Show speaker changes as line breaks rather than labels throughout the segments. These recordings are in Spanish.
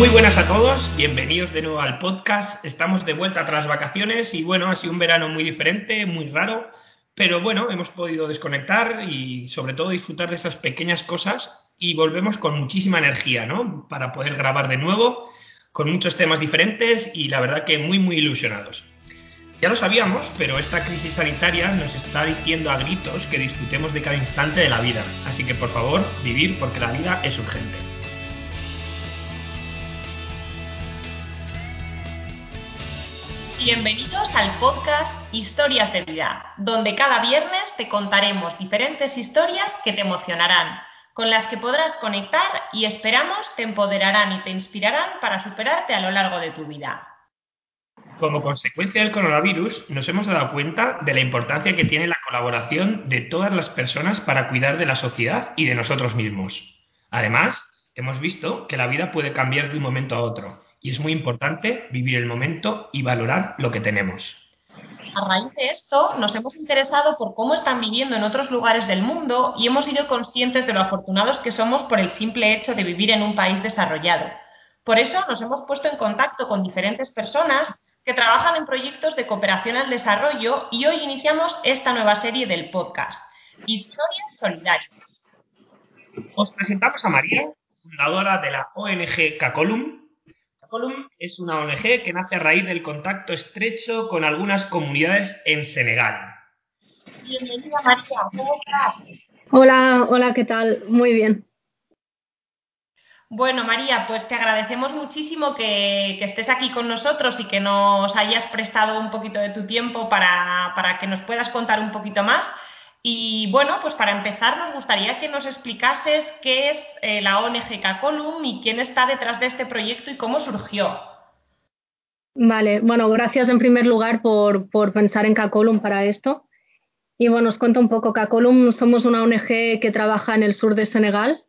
Muy buenas a todos, bienvenidos de nuevo al podcast. Estamos de vuelta tras vacaciones y bueno, ha sido un verano muy diferente, muy raro, pero bueno, hemos podido desconectar y sobre todo disfrutar de esas pequeñas cosas y volvemos con muchísima energía, ¿no? Para poder grabar de nuevo, con muchos temas diferentes y la verdad que muy, muy ilusionados. Ya lo sabíamos, pero esta crisis sanitaria nos está diciendo a gritos que disfrutemos de cada instante de la vida. Así que por favor, vivir porque la vida es urgente.
Bienvenidos al podcast Historias de Vida, donde cada viernes te contaremos diferentes historias que te emocionarán, con las que podrás conectar y esperamos te empoderarán y te inspirarán para superarte a lo largo de tu vida.
Como consecuencia del coronavirus, nos hemos dado cuenta de la importancia que tiene la colaboración de todas las personas para cuidar de la sociedad y de nosotros mismos. Además, hemos visto que la vida puede cambiar de un momento a otro y es muy importante vivir el momento y valorar lo que tenemos.
A raíz de esto, nos hemos interesado por cómo están viviendo en otros lugares del mundo y hemos sido conscientes de lo afortunados que somos por el simple hecho de vivir en un país desarrollado. Por eso nos hemos puesto en contacto con diferentes personas que trabajan en proyectos de cooperación al desarrollo y hoy iniciamos esta nueva serie del podcast, Historias Solidarias.
Os presentamos a María, fundadora de la ONG Cacolum, Column es una ONG que nace a raíz del contacto estrecho con algunas comunidades en Senegal.
Bienvenida María, ¿cómo estás?
Hola, hola, ¿qué tal? Muy bien.
Bueno, María, pues te agradecemos muchísimo que, que, estés aquí con nosotros y que nos hayas prestado un poquito de tu tiempo para, para que nos puedas contar un poquito más. Y bueno, pues para empezar nos gustaría que nos explicases qué es eh, la ONG Cacolum y quién está detrás de este proyecto y cómo surgió.
Vale, bueno, gracias en primer lugar por, por pensar en Cacolum para esto. Y bueno, os cuento un poco. Cacolum somos una ONG que trabaja en el sur de Senegal,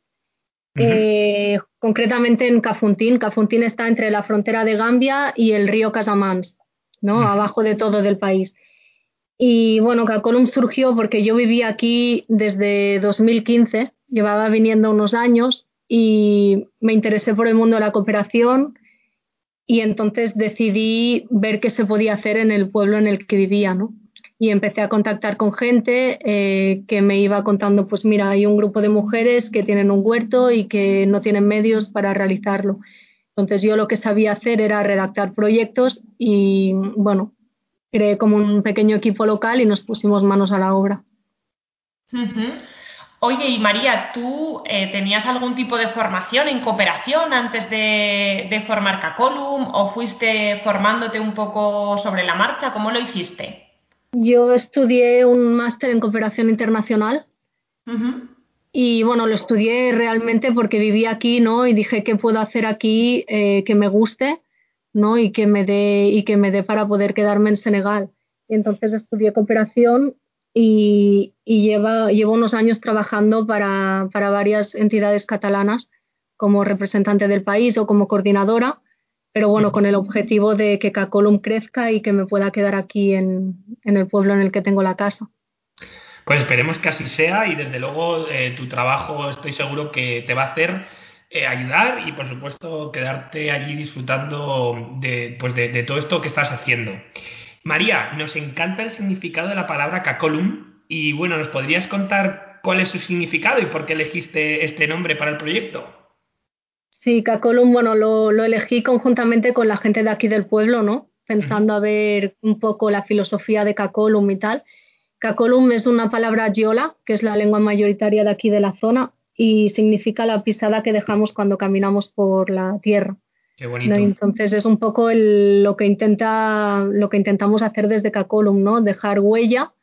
eh, concretamente en Cafuntín. Cafuntín está entre la frontera de Gambia y el río Casamance, ¿no? Abajo de todo del país. Y bueno, Cacolum surgió porque yo vivía aquí desde 2015, llevaba viniendo unos años y me interesé por el mundo de la cooperación y entonces decidí ver qué se podía hacer en el pueblo en el que vivía, ¿no? Y empecé a contactar con gente eh, que me iba contando, pues mira, hay un grupo de mujeres que tienen un huerto y que no tienen medios para realizarlo. Entonces yo lo que sabía hacer era redactar proyectos y bueno, creé como un pequeño equipo local y nos pusimos manos a la obra.
Oye, y María, ¿tú eh, tenías algún tipo de formación en cooperación antes de, de, formar Cacolum o fuiste formándote un poco sobre la marcha? ¿Cómo lo hiciste?
Yo estudié un máster en cooperación internacional y bueno, lo estudié realmente porque vivía aquí, ¿no? Y dije, ¿qué puedo hacer aquí eh, que me guste? ¿No? y que me dé y que me dé para poder quedarme en Senegal. entonces estudié cooperación y, y lleva, llevo unos años trabajando para, para, varias entidades catalanas como representante del país o como coordinadora, pero bueno, con el objetivo de que Cacolum crezca y que me pueda quedar aquí en, en el pueblo en el que tengo la casa.
Pues esperemos que así sea y desde luego eh, tu trabajo estoy seguro que te va a hacer eh, ayudar y, por supuesto, quedarte allí disfrutando de, pues de, todo esto que estás haciendo. María, nos encanta el significado de la palabra cacolum y, bueno, ¿nos podrías contar cuál es su significado y por qué elegiste este nombre para el proyecto?
Sí, cacolum, bueno, lo, lo elegí conjuntamente con la gente de aquí del pueblo, ¿no? Pensando a ver un poco la filosofía de cacolum y tal. Cacolum es una palabra yola, que es la lengua mayoritaria de aquí de la zona, y significa la pisada que dejamos cuando caminamos por la tierra.
Qué bonito.
Entonces es un poco el, lo, que intenta, lo que intentamos hacer desde Cacolum, ¿no? Dejar huella,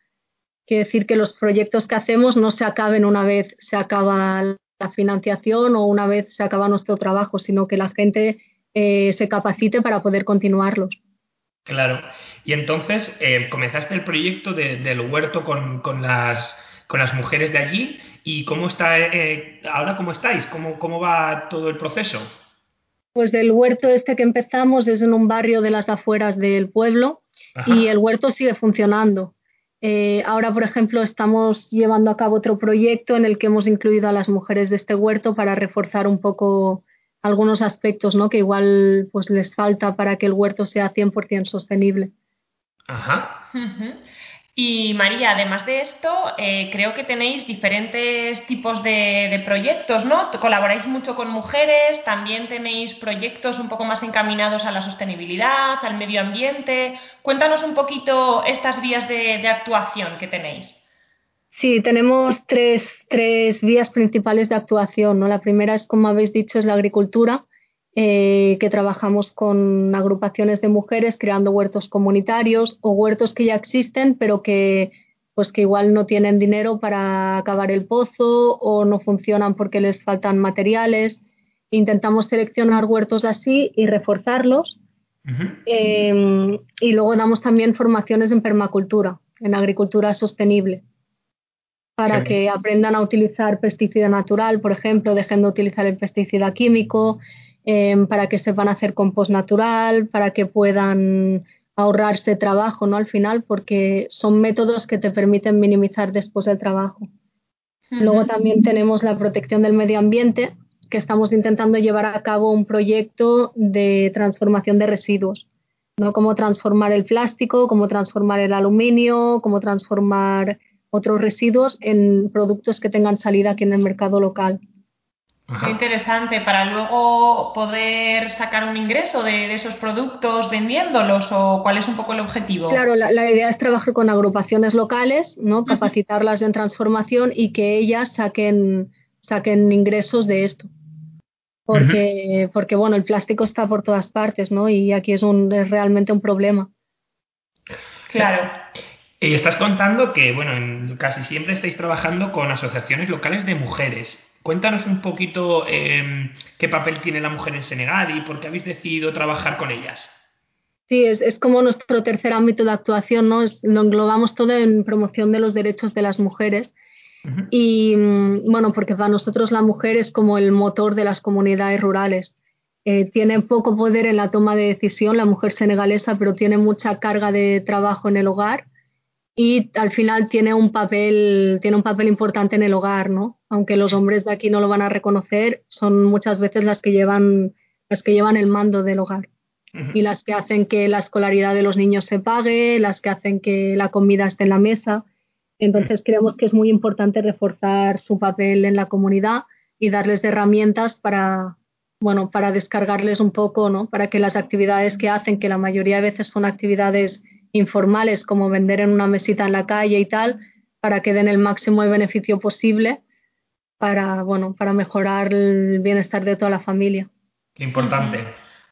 quiere decir que los proyectos que hacemos no se acaben una vez se acaba la financiación o una vez se acaba nuestro trabajo, sino que la gente eh, se capacite para poder continuarlos.
Claro. Y entonces eh, comenzaste el proyecto de, del huerto con, con las con las mujeres de allí y cómo está eh, ahora cómo estáis, cómo, cómo va todo el proceso.
Pues del huerto este que empezamos es en un barrio de las afueras del pueblo Ajá. y el huerto sigue funcionando. Eh, ahora, por ejemplo, estamos llevando a cabo otro proyecto en el que hemos incluido a las mujeres de este huerto para reforzar un poco algunos aspectos ¿no? que igual pues, les falta para que el huerto sea 100% sostenible.
Ajá.
Y María, además de esto, eh, creo que tenéis diferentes tipos de, proyectos, ¿no? Colaboráis mucho con mujeres, también tenéis proyectos un poco más encaminados a la sostenibilidad, al medio ambiente. Cuéntanos un poquito estas vías de, actuación que tenéis.
Sí, tenemos tres, tres vías principales de actuación. ¿no? La primera es, como habéis dicho, es la agricultura eh, que trabajamos con agrupaciones de mujeres creando huertos comunitarios o huertos que ya existen, pero que pues que igual no tienen dinero para acabar el pozo o no funcionan porque les faltan materiales. Intentamos seleccionar huertos así y reforzarlos. Em, y luego damos también formaciones en permacultura, en agricultura sostenible, para que aprendan a utilizar pesticida natural, por ejemplo, dejen de utilizar el pesticida químico, Em, para que sepan hacer compost natural, para que puedan ahorrarse trabajo, ¿no? Al final, porque son métodos que te permiten minimizar después el trabajo. Luego también tenemos la protección del medio ambiente, que estamos intentando llevar a cabo un proyecto de transformación de residuos, ¿no? Cómo transformar el plástico, cómo transformar el aluminio, cómo transformar otros residuos en productos que tengan salida aquí en el mercado local.
Qué interesante, para luego poder sacar un ingreso de, esos productos vendiéndolos o cuál es un poco el objetivo.
Claro, la, idea es trabajar con agrupaciones locales, ¿no? capacitarlas en transformación y que ellas saquen, saquen ingresos de esto. Porque, porque bueno, el plástico está por todas partes, ¿no? Y aquí es, un, es realmente un problema.
Claro.
Y estás contando que, bueno, casi siempre estáis trabajando con asociaciones locales de mujeres. Cuéntanos un poquito em, qué papel tiene la mujer en Senegal y por qué habéis decidido trabajar con ellas.
Sí, es, como nuestro tercer ámbito de actuación, ¿no? lo englobamos todo en promoción de los derechos de las mujeres. Y mm, bueno, porque para nosotros la mujer es como el motor de las comunidades rurales. Eh, tiene poco poder en la toma de decisión la mujer senegalesa, pero tiene mucha carga de trabajo en el hogar y al final tiene un papel, tiene un papel importante en el hogar, ¿no? Aunque los hombres de aquí no lo van a reconocer, son muchas veces las que llevan, las que llevan el mando del hogar. Y las que hacen que la escolaridad de los niños se pague, las que hacen que la comida esté en la mesa. Entonces creemos que es muy importante reforzar su papel en la comunidad y darles herramientas para, bueno, para descargarles un poco, ¿no? Para que las actividades que hacen, que la mayoría de veces son actividades informales como vender en una mesita en la calle y tal, para que den el máximo de beneficio posible para, bueno, para mejorar el bienestar de toda la familia.
Qué importante.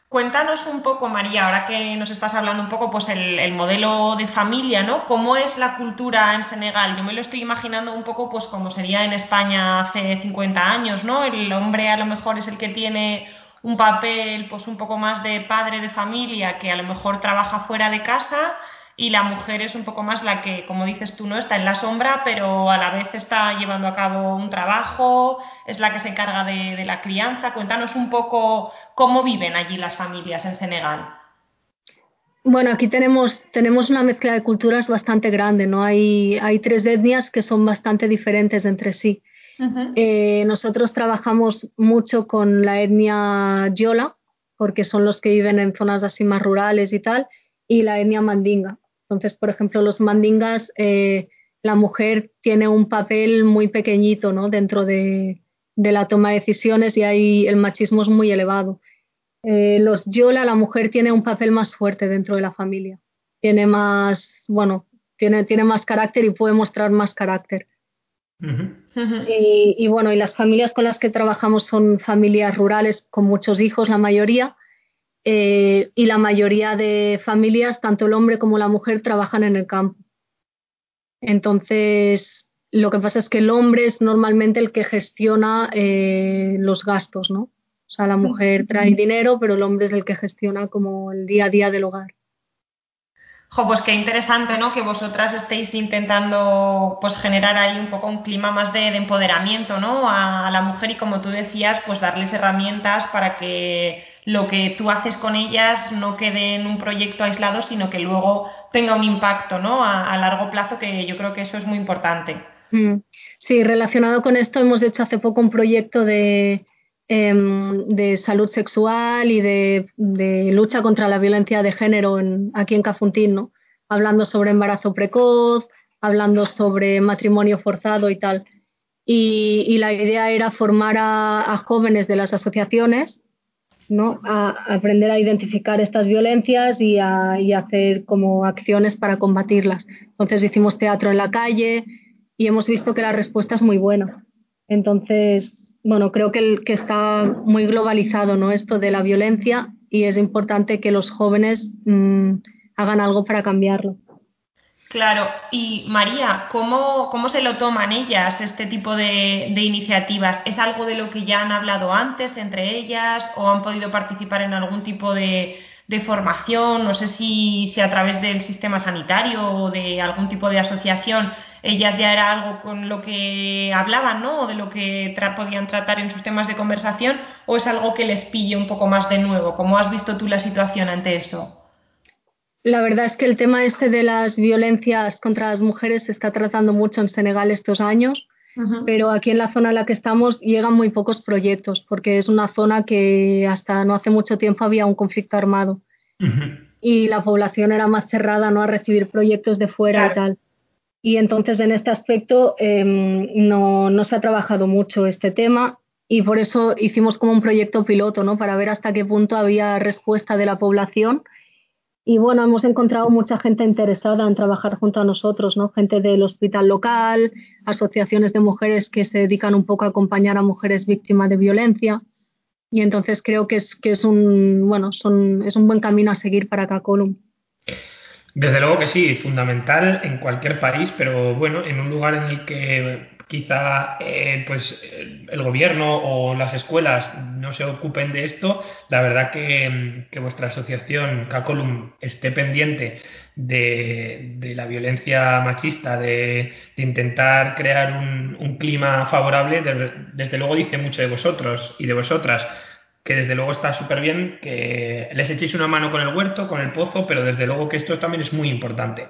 Cuéntanos un poco, María, ahora que nos estás hablando un poco, pues el, el, modelo de familia, ¿no? ¿Cómo es la cultura en Senegal? Yo me lo estoy imaginando un poco, pues como sería en España hace 50 años, ¿no? El hombre a lo mejor es el que tiene un papel, pues un poco más de padre de familia, que a lo mejor trabaja fuera de casa y la mujer es un poco más la que, como dices tú, no está en la sombra, pero a la vez está llevando a cabo un trabajo, es la que se encarga de, la crianza. Cuéntanos un poco cómo viven allí las familias en Senegal.
Bueno, aquí tenemos, tenemos una mezcla de culturas bastante grande, ¿no? Hay, hay tres etnias que son bastante diferentes entre sí. Eh, nosotros trabajamos mucho con la etnia Yola, porque son los que viven en zonas así más rurales y tal, y la etnia Mandinga. Entonces, por ejemplo, los mandingas, eh, la mujer tiene un papel muy pequeñito ¿no? dentro de, la toma de decisiones y ahí el machismo es muy elevado. Eh, los yola, la mujer tiene un papel más fuerte dentro de la familia. Tiene más, bueno, tiene, tiene más carácter y puede mostrar más carácter. Y, y, bueno, y las familias con las que trabajamos son familias rurales con muchos hijos, la mayoría, eh, y la mayoría de familias, tanto el hombre como la mujer, trabajan en el campo. Entonces, lo que pasa es que el hombre es normalmente el que gestiona eh, los gastos, ¿no? O sea, la mujer trae dinero, pero el hombre es el que gestiona como el día a día del hogar.
Pues qué interesante, ¿no? Que vosotras estéis intentando pues generar ahí un poco un clima más de, empoderamiento, ¿no? A, a, la mujer y como tú decías, pues darles herramientas para que lo que tú haces con ellas no quede en un proyecto aislado, sino que luego tenga un impacto ¿no? a, largo plazo, que yo creo que eso es muy importante.
Mm. Sí, relacionado con esto hemos hecho hace poco un proyecto de, em, de salud sexual y de, lucha contra la violencia de género aquí en Cafuntín, hablando sobre embarazo precoz, hablando sobre matrimonio forzado y tal. Y, la idea era formar a, jóvenes de las asociaciones, ¿no? A, aprender a identificar estas violencias y a y hacer como acciones para combatirlas. Entonces hicimos teatro en la calle y hemos visto que la respuesta es muy buena. Entonces, bueno, creo que, el, que está muy globalizado ¿no? esto de la violencia y es importante que los jóvenes mm, hagan algo para cambiarlo.
Claro, y María, ¿cómo, cómo se lo toman ellas este tipo de, iniciativas? ¿Es algo de lo que ya han hablado antes entre ellas o han podido participar en algún tipo de, formación? No sé si, si, a través del sistema sanitario o de algún tipo de asociación ellas ya era algo con lo que hablaban, ¿no? O de lo que podían tratar en sus temas de conversación, o es algo que les pille un poco más de nuevo. ¿Cómo has visto tú la situación ante eso?
La verdad es que el tema este de las violencias contra las mujeres se está tratando mucho en Senegal estos años, pero aquí en la zona en la que estamos llegan muy pocos proyectos, porque es una zona que hasta no hace mucho tiempo había un conflicto armado y la población era más cerrada ¿no? a recibir proyectos de fuera y tal. Y entonces en este aspecto em, no, no se ha trabajado mucho este tema y por eso hicimos como un proyecto piloto, ¿no? Para ver hasta qué punto había respuesta de la población y bueno, hemos encontrado mucha gente interesada en trabajar junto a nosotros, ¿no? Gente del hospital local, asociaciones de mujeres que se dedican un poco a acompañar a mujeres víctimas de violencia. Y entonces creo que es, que es un bueno, son, es un buen camino a seguir para Cacolum.
Desde luego que sí, fundamental en cualquier país, pero bueno, en un lugar en el que quizá eh, pues el gobierno o las escuelas no se ocupen de esto, la verdad que, vuestra asociación CACOLUM esté pendiente de, la violencia machista, de, intentar crear un, clima favorable, desde luego dice mucho de vosotros y de vosotras que desde luego está súper bien que les echéis una mano con el huerto, con el pozo, pero desde luego que esto también es muy importante.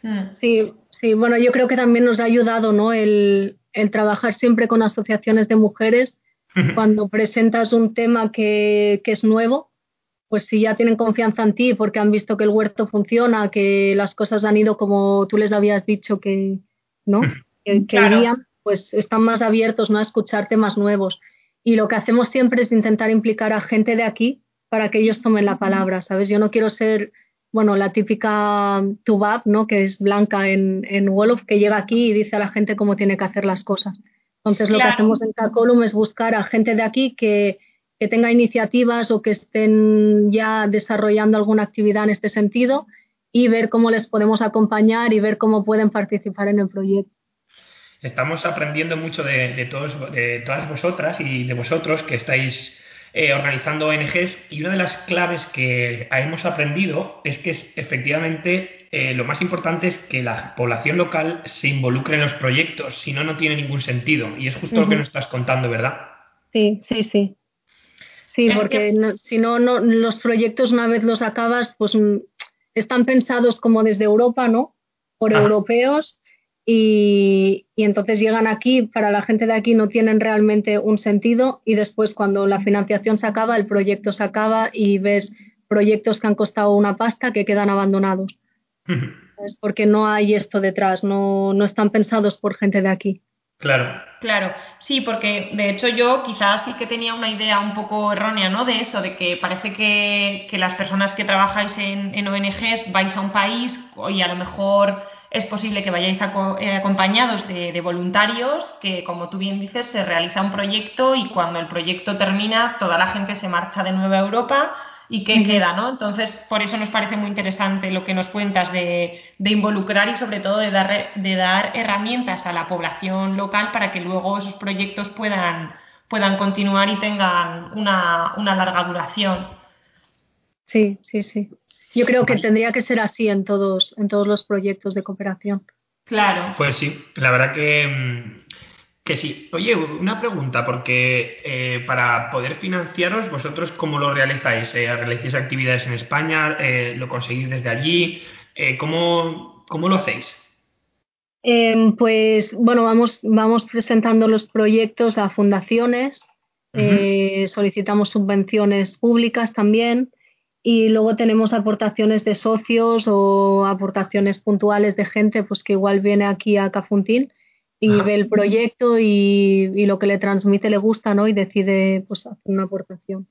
Hmm. Sí, sí, bueno, yo creo que también nos ha ayudado, ¿no? El, trabajar siempre con asociaciones de mujeres. Cuando presentas un tema que, es nuevo, pues si ya tienen confianza en ti porque han visto que el huerto funciona, que las cosas han ido como tú les habías dicho que, ¿no? que, irían, pues están más abiertos ¿no? a escuchar temas nuevos. Y lo que hacemos siempre es intentar implicar a gente de aquí para que ellos tomen la palabra, ¿sabes? Yo no quiero ser bueno, la típica Tubab, ¿no? que es blanca en, en Wolof, que llega aquí y dice a la gente cómo tiene que hacer las cosas. Entonces, lo que hacemos en Cacolum es buscar a gente de aquí que, que tenga iniciativas o que estén ya desarrollando alguna actividad en este sentido y ver cómo les podemos acompañar y ver cómo pueden participar en el proyecto.
Estamos aprendiendo mucho de, de, todos, de todas vosotras y de vosotros que estáis eh, organizando ONGs y una de las claves que hemos aprendido es que efectivamente eh, lo más importante es que la población local se involucre en los proyectos, si no, no tiene ningún sentido. Y es justo lo que nos estás contando, ¿verdad?
Sí, sí, sí. Sí, porque si no, no, los proyectos una vez los acabas, pues mm, están pensados como desde Europa, ¿no? Por ah. europeos y, entonces llegan aquí, para la gente de aquí no tienen realmente un sentido y después cuando la financiación se acaba, el proyecto se acaba y ves proyectos que han costado una pasta que quedan abandonados. Es porque no hay esto detrás, no, no están pensados por gente de aquí.
Claro.
Claro, sí, porque de hecho yo quizás sí que tenía una idea un poco errónea, ¿no? De eso, de que parece que, que las personas que trabajáis en, en ONGs vais a un país y a lo mejor es posible que vayáis eh, acompañados de, voluntarios, que como tú bien dices, se realiza un proyecto y cuando el proyecto termina, toda la gente se marcha de nuevo a Europa y qué queda, ¿no? Entonces, por eso nos parece muy interesante lo que nos cuentas de, involucrar y sobre todo de dar, de dar herramientas a la población local para que luego esos proyectos puedan, puedan continuar y tengan una, una larga duración.
Sí, sí, sí. Yo creo que tendría que ser así en todos, en todos los proyectos de cooperación.
Claro.
Pues sí, la verdad que, mm, que sí. Oye, una pregunta, porque eh, para poder financiaros, ¿vosotros cómo lo realizáis? Eh, ¿Realizáis actividades en España? Eh, ¿Lo conseguís desde allí? ¿cómo, ¿Cómo lo hacéis?
Em, pues bueno, vamos, vamos presentando los proyectos a fundaciones eh, solicitamos subvenciones públicas también y luego tenemos aportaciones de socios o aportaciones puntuales de gente pues que igual viene aquí a Cafuntín y ve el proyecto y, lo que le transmite le gusta, ¿no? Y decide pues hacer una aportación.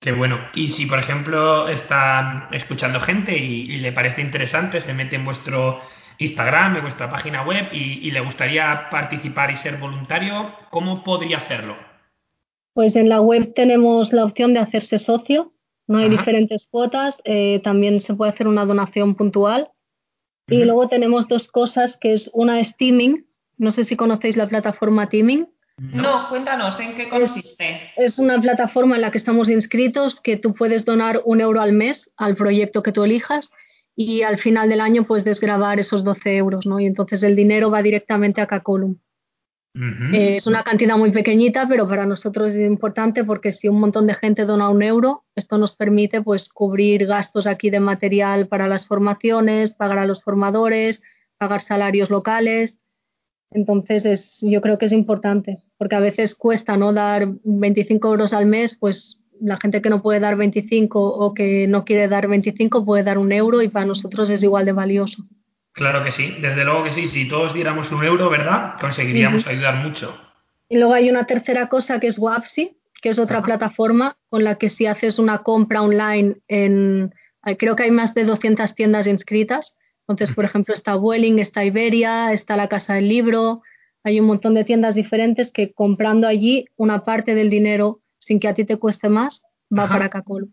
Qué bueno. Y si, por ejemplo, está escuchando gente y, le parece interesante, se mete en vuestro Instagram, en vuestra página web y, le gustaría participar y ser voluntario, ¿cómo podría hacerlo?
Pues en la web tenemos la opción de hacerse socio, no hay diferentes cuotas, eh, también se puede hacer una donación puntual. Y luego tenemos dos cosas, que es una es Teaming, no sé si conocéis la plataforma Teaming.
No, cuéntanos, ¿en qué consiste?
Es, una plataforma en la que estamos inscritos, que tú puedes donar un euro al mes al proyecto que tú elijas y al final del año puedes desgravar esos 12 euros, ¿no? Y entonces el dinero va directamente a Cacolum. Eh, es una cantidad muy pequeñita, pero para nosotros es importante porque si un montón de gente dona un euro, esto nos permite pues cubrir gastos aquí de material para las formaciones, pagar a los formadores, pagar salarios locales. Entonces es, yo creo que es importante, porque a veces cuesta no dar 25 euros al mes, pues la gente que no puede dar 25 o que no quiere dar 25 puede dar un euro y para nosotros es igual de valioso.
Claro que sí, desde luego que sí. Si todos diéramos un euro, ¿verdad? Conseguiríamos ayudar mucho.
Y luego hay una tercera cosa que es Wapsi, que es otra plataforma con la que si haces una compra online en, creo que hay más de 200 tiendas inscritas. Entonces, por ejemplo, está Vueling, está Iberia, está la Casa del Libro, hay un montón de tiendas diferentes que comprando allí una parte del dinero sin que a ti te cueste más va para Cacolo.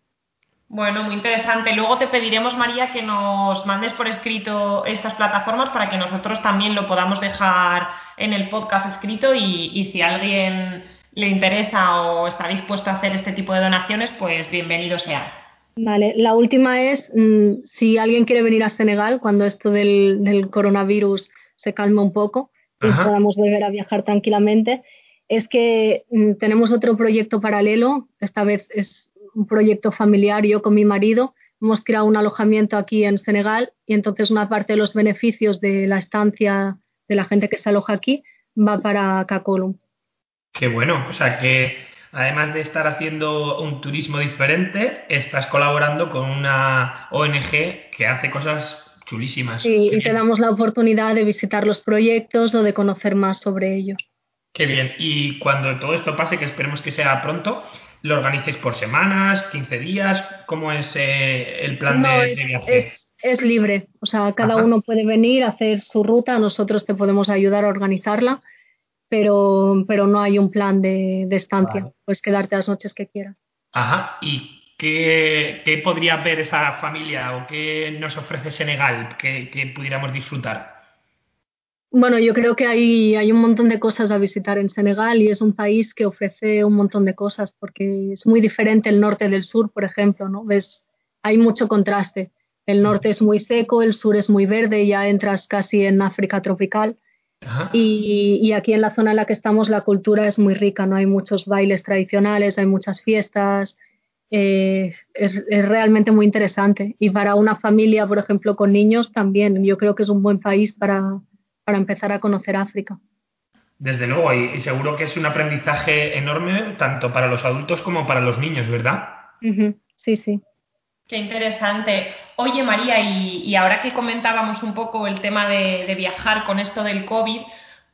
Bueno, muy interesante. Luego te pediremos, María, que nos mandes por escrito estas plataformas para que nosotros también lo podamos dejar en el podcast escrito y, si a alguien le interesa o está dispuesto a hacer este tipo de donaciones, pues bienvenido sea.
Vale, la última es mm, si alguien quiere venir a Senegal cuando esto del, coronavirus se calme un poco y podamos volver a viajar tranquilamente, es que mm, tenemos otro proyecto paralelo, esta vez es un proyecto familiar, yo con mi marido, hemos creado un alojamiento aquí en Senegal y entonces una parte de los beneficios de la estancia de la gente que se aloja aquí va para Cacolum.
Qué bueno, o sea que además de estar haciendo un turismo diferente, estás colaborando con una ONG que hace cosas chulísimas.
Sí, y te damos la oportunidad de visitar los proyectos o de conocer más sobre ellos.
Qué bien. Y cuando todo esto pase, que esperemos que sea pronto, ¿Lo organizáis por semanas, 15 días? ¿Cómo es eh, el plan de, viaje?
Es, libre, o sea, cada uno puede venir a hacer su ruta, nosotros te podemos ayudar a organizarla, pero, pero no hay un plan de, estancia, puedes quedarte las noches que quieras.
Ajá, ¿y qué, qué, podría ver esa familia o qué nos ofrece Senegal que, que pudiéramos disfrutar?
Bueno, yo creo que hay, hay un montón de cosas a visitar en Senegal y es un país que ofrece un montón de cosas porque es muy diferente el norte del sur, por ejemplo, ¿no? Ves, hay mucho contraste. El norte es muy seco, el sur es muy verde, ya entras casi en África tropical. Y, y, aquí en la zona en la que estamos la cultura es muy rica, no hay muchos bailes tradicionales, hay muchas fiestas, eh, es, es, realmente muy interesante. Y para una familia, por ejemplo, con niños también, yo creo que es un buen país para, para empezar a conocer África.
Desde luego, y, seguro que es un aprendizaje enorme tanto para los adultos como para los niños, ¿verdad?
Sí, sí.
Qué interesante. Oye, María, y, ahora que comentábamos un poco el tema de, de, viajar con esto del COVID,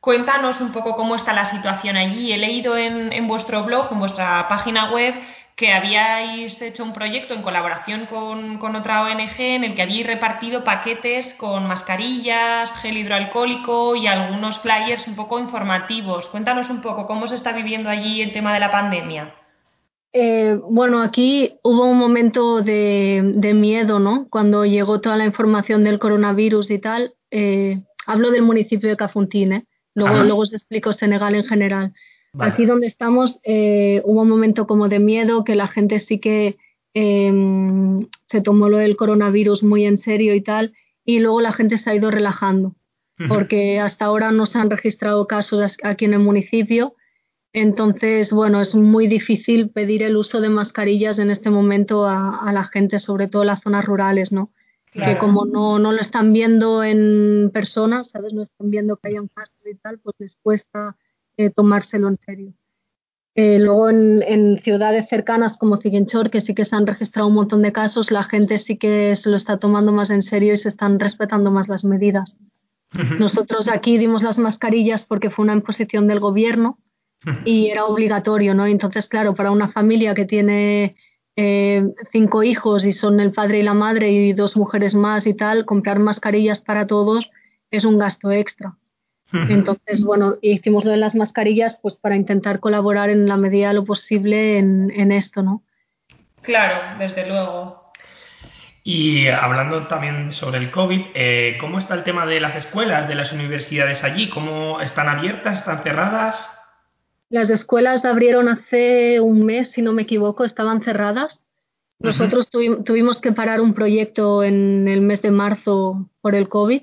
cuéntanos un poco cómo está la situación allí. He leído en, en vuestro blog, en vuestra página web, que habíais hecho un proyecto en colaboración con, otra ONG en el que habíais repartido paquetes con mascarillas, gel hidroalcohólico y algunos flyers un poco informativos. Cuéntanos un poco cómo se está viviendo allí el tema de la pandemia.
Eh, bueno, aquí hubo un momento de, miedo, ¿no? Cuando llegó toda la información del coronavirus y tal. Eh, hablo del municipio de Cafuntine, ¿eh? luego, luego os explico Senegal en general. Aquí donde estamos eh, hubo un momento como de miedo que la gente sí que em, se tomó lo del coronavirus muy en serio y tal, y luego la gente se ha ido relajando, porque hasta ahora no se han registrado casos aquí en el municipio. Entonces, bueno, es muy difícil pedir el uso de mascarillas en este momento a, la gente, sobre todo en las zonas rurales, ¿no? Que como no, no lo están viendo en persona, ¿sabes? No están viendo que haya un caso y tal, pues les cuesta eh, tomárselo en serio. Eh, luego en, ciudades cercanas como Ziguinchor, que sí que se han registrado un montón de casos, la gente sí que se lo está tomando más en serio y se están respetando más las medidas. Nosotros aquí dimos las mascarillas porque fue una imposición del gobierno y era obligatorio, ¿no? Entonces, claro, para una familia que tiene eh, cinco hijos y son el padre y la madre y dos mujeres más y tal, comprar mascarillas para todos es un gasto extra. Entonces, bueno, hicimos lo de las mascarillas pues para intentar colaborar en la medida de lo posible en, esto, ¿no?
Claro, desde luego.
Y hablando también sobre el COVID, eh, ¿cómo está el tema de las escuelas, de las universidades allí? ¿Cómo están abiertas, están cerradas?
Las escuelas abrieron hace un mes, si no me equivoco, estaban cerradas. Nosotros tuvimos que parar un proyecto en el mes de marzo por el COVID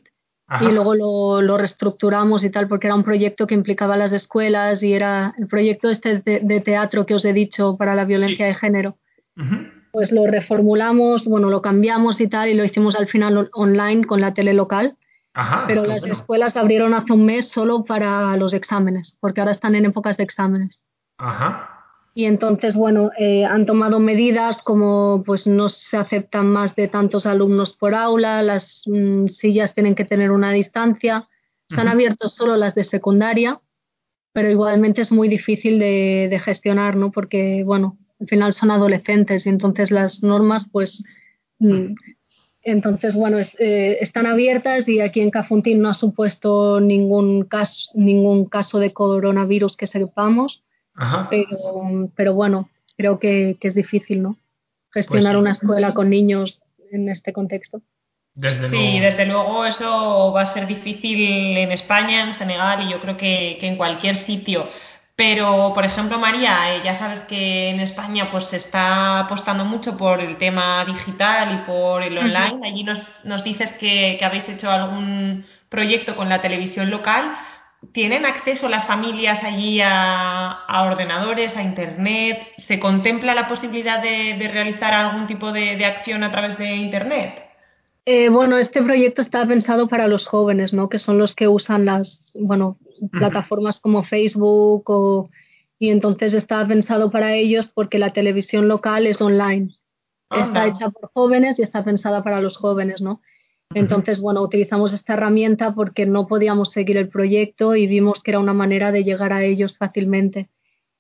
y luego lo, reestructuramos y tal porque era un proyecto que implicaba las escuelas y era el proyecto este de, teatro que os he dicho para la violencia de género. Pues lo reformulamos, bueno, lo cambiamos y tal y lo hicimos al final online con la tele local. pero las escuelas abrieron hace un mes solo para los exámenes, porque ahora están en épocas de exámenes.
Ajá.
Y entonces, bueno, eh, han tomado medidas como pues no se aceptan más de tantos alumnos por aula, las mm, sillas tienen que tener una distancia. Se han abierto solo las de secundaria, pero igualmente es muy difícil de, gestionar, ¿no? Porque, bueno, al final son adolescentes y entonces las normas, pues, mm, entonces, bueno, eh, están abiertas y aquí en Cafuntín no ha supuesto ningún caso, ningún caso de coronavirus que sepamos pero, pero bueno, creo que, es difícil, ¿no? Gestionar pues una escuela con niños en este contexto.
sí, desde luego eso va a ser difícil en España, en Senegal y yo creo que, en cualquier sitio. Pero, por ejemplo, María, eh, ya sabes que en España pues se está apostando mucho por el tema digital y por el online. Allí nos, nos dices que, que habéis hecho algún proyecto con la televisión local. ¿Tienen acceso las familias allí a, ordenadores, a Internet? ¿Se contempla la posibilidad de, realizar algún tipo de, acción a través de Internet?
Eh, bueno, este proyecto está pensado para los jóvenes, ¿no? Que son los que usan las, bueno, plataformas como Facebook o, y entonces está pensado para ellos porque la televisión local es online. Está hecha por jóvenes y está pensada para los jóvenes, ¿no? Entonces, bueno, utilizamos esta herramienta porque no podíamos seguir el proyecto y vimos que era una manera de llegar a ellos fácilmente.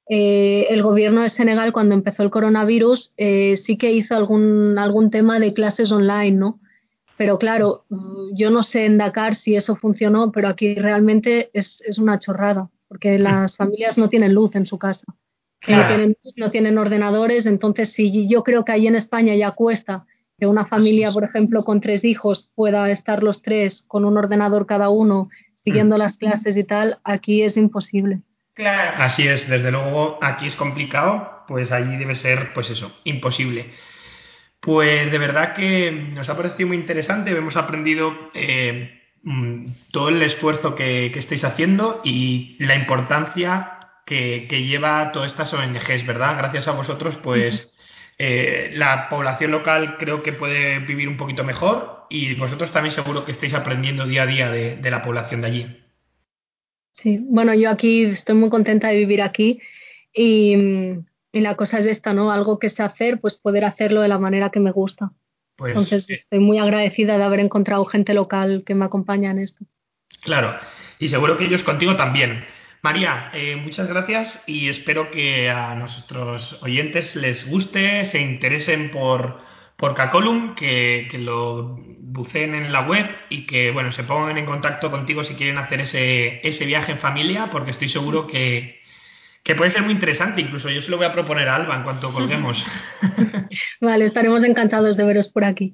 Eh, el gobierno de Senegal, cuando empezó el coronavirus, eh, sí que hizo algún, algún tema de clases online, ¿no? Pero claro, mm, yo no sé en Dakar si eso funcionó, pero aquí realmente es, es una chorrada, porque las familias no tienen luz en su casa. No, tienen, no tienen ordenadores, entonces si yo creo que ahí en España ya cuesta que una familia, por ejemplo, con tres hijos pueda estar los tres con un ordenador cada uno siguiendo las clases y tal, aquí es imposible.
Claro. Así es, desde luego aquí es complicado, pues allí debe ser, pues eso, imposible. Pues de verdad que nos ha parecido muy interesante, hemos aprendido eh, mm, todo el esfuerzo que, estáis haciendo y la importancia que, que, lleva todas estas ONGs, ¿verdad? Gracias a vosotros, pues eh, la población local creo que puede vivir un poquito mejor y vosotros también seguro que estáis aprendiendo día a día de, la población de allí.
Sí, bueno, yo aquí estoy muy contenta de vivir aquí y, la cosa es esta, ¿no? Algo que sé hacer, pues poder hacerlo de la manera que me gusta. Pues, Entonces estoy muy agradecida de haber encontrado gente local que me acompaña en esto.
Claro, y seguro que ellos contigo también. María, eh, muchas gracias y espero que a nuestros oyentes les guste, se interesen por, por Cacolum, que, lo buceen en la web y que bueno, se pongan en contacto contigo si quieren hacer ese, ese viaje en familia, porque estoy seguro que, que puede ser muy interesante. Incluso yo se lo voy a proponer a Alba en cuanto colguemos.
vale, estaremos encantados de veros por aquí.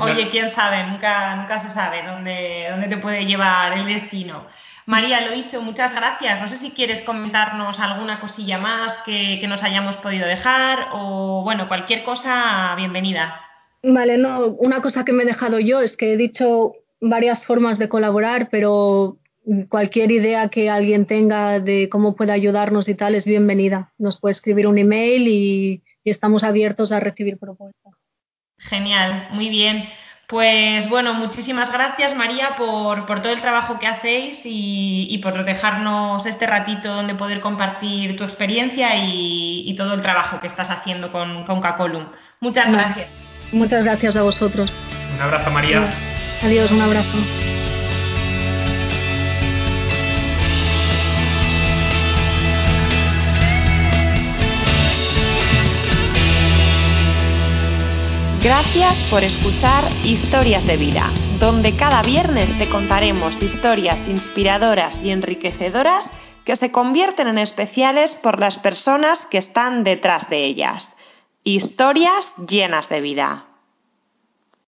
Oye, quién sabe, nunca, nunca se sabe dónde, dónde te puede llevar el destino. María, lo dicho, muchas gracias. No sé si quieres comentarnos alguna cosilla más que, nos hayamos podido dejar o, bueno, cualquier cosa, bienvenida.
Vale, no, una cosa que me he dejado yo es que he dicho varias formas de colaborar, pero cualquier idea que alguien tenga de cómo puede ayudarnos y tal es bienvenida. Nos puede escribir un email y estamos abiertos a recibir propuestas.
Genial, muy bien. Pues bueno, muchísimas gracias María por, todo el trabajo que hacéis y, por dejarnos este ratito donde poder compartir tu experiencia y, todo el trabajo que estás haciendo con, con Cacolum. Muchas gracias.
Muchas gracias a vosotros.
Un abrazo María.
Adiós un abrazo.
Gracias por escuchar Historias de Vida, donde cada viernes te contaremos historias inspiradoras y enriquecedoras que se convierten en especiales por las personas que están detrás de ellas. Historias llenas de vida.